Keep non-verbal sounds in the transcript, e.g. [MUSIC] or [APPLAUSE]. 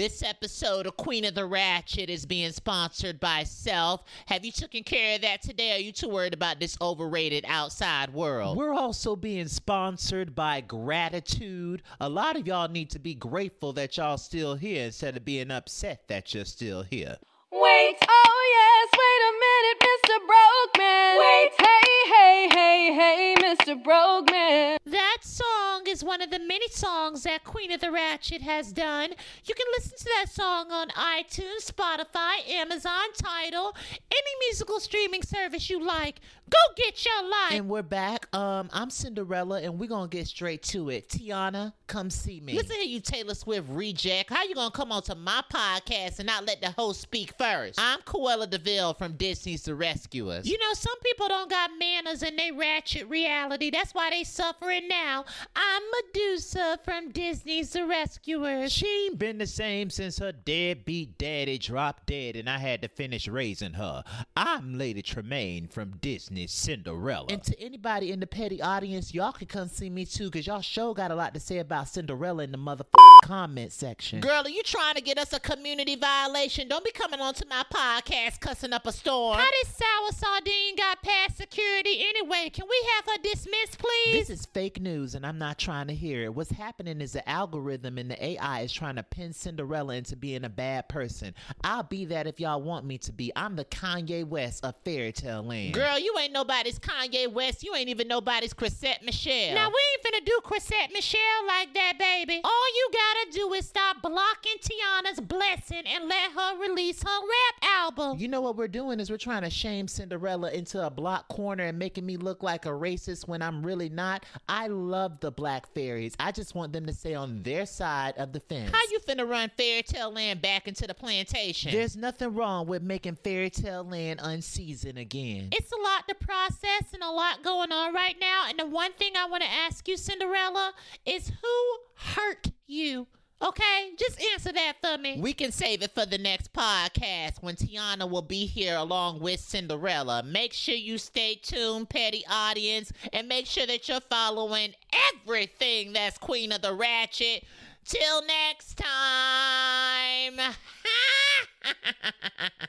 This episode of Queen of the Ratchet is being sponsored by Self. Have you taken care of that today? Are you too worried about this overrated outside world? We're also being sponsored by Gratitude. A lot of y'all need to be grateful that y'all still here instead of being upset that you're still here. Wait, oh yes, wait a minute, Mr. Brokeman. Wait, hey, hey, hey, hey, Mr. Brokeman. That song is one of the many songs that Queen of the Ratchet has done. You can listen to that song on iTunes, Spotify, Amazon, Tidal, any musical streaming service you like. Go get your life. And we're back. Um, I'm Cinderella, and we're gonna get straight to it. Tiana, come see me. Listen here, you Taylor Swift reject. How you gonna come onto my podcast and not let the host speak first? I'm Cruella de Vil from Disney's The Rescuers. You know, some people don't got manners in their ratchet reality. That's why they suffering now. I'm Medusa from Disney's The Rescuers. She ain't been the same since her deadbeat daddy dropped dead and I had to finish raising her. I'm Lady Tremaine from Disney's Cinderella. And to anybody in the petty audience, y'all can come see me too, because y'all sure got a lot to say about Cinderella in the motherfucking comment section. Girl, are you trying to get us a community violation? Don't be coming onto my podcast cussing up a storm. How this sour sardine got past security anyway? Can we have her dismissed, please? This is fake news, and I'm not trying to hear it. What's happening is the algorithm and the AI is trying to pin Cinderella into being a bad person. I'll be that if y'all want me to be. I'm the Kanye West of fairy tale land. Girl, you ain't nobody's Kanye West. You ain't even nobody's Chrisette Michele. Now, we ain't finna do Chrisette Michele like that, baby. All you gotta do is stop blocking Tiana's blessing and let her release her rap album. You know what we're doing is we're trying to shame Cinderella into a block corner and making me look like a racist when I'm really not. I love the black fairies. I just want them to stay on their side of the fence. How you finna run Fairy Tale Land back into the plantation? There's nothing wrong with making Fairy Tale Land unseasoned again. It's a lot to process and a lot going on right now. And the one thing I want to ask you, Cinderella, is who hurt you? Okay, just answer that for me. We can save it for the next podcast when Tiana will be here along with Cinderella. Make sure you stay tuned, petty audience, and make sure that you're following everything that's Queen of the Ratchet. Till next time. [LAUGHS]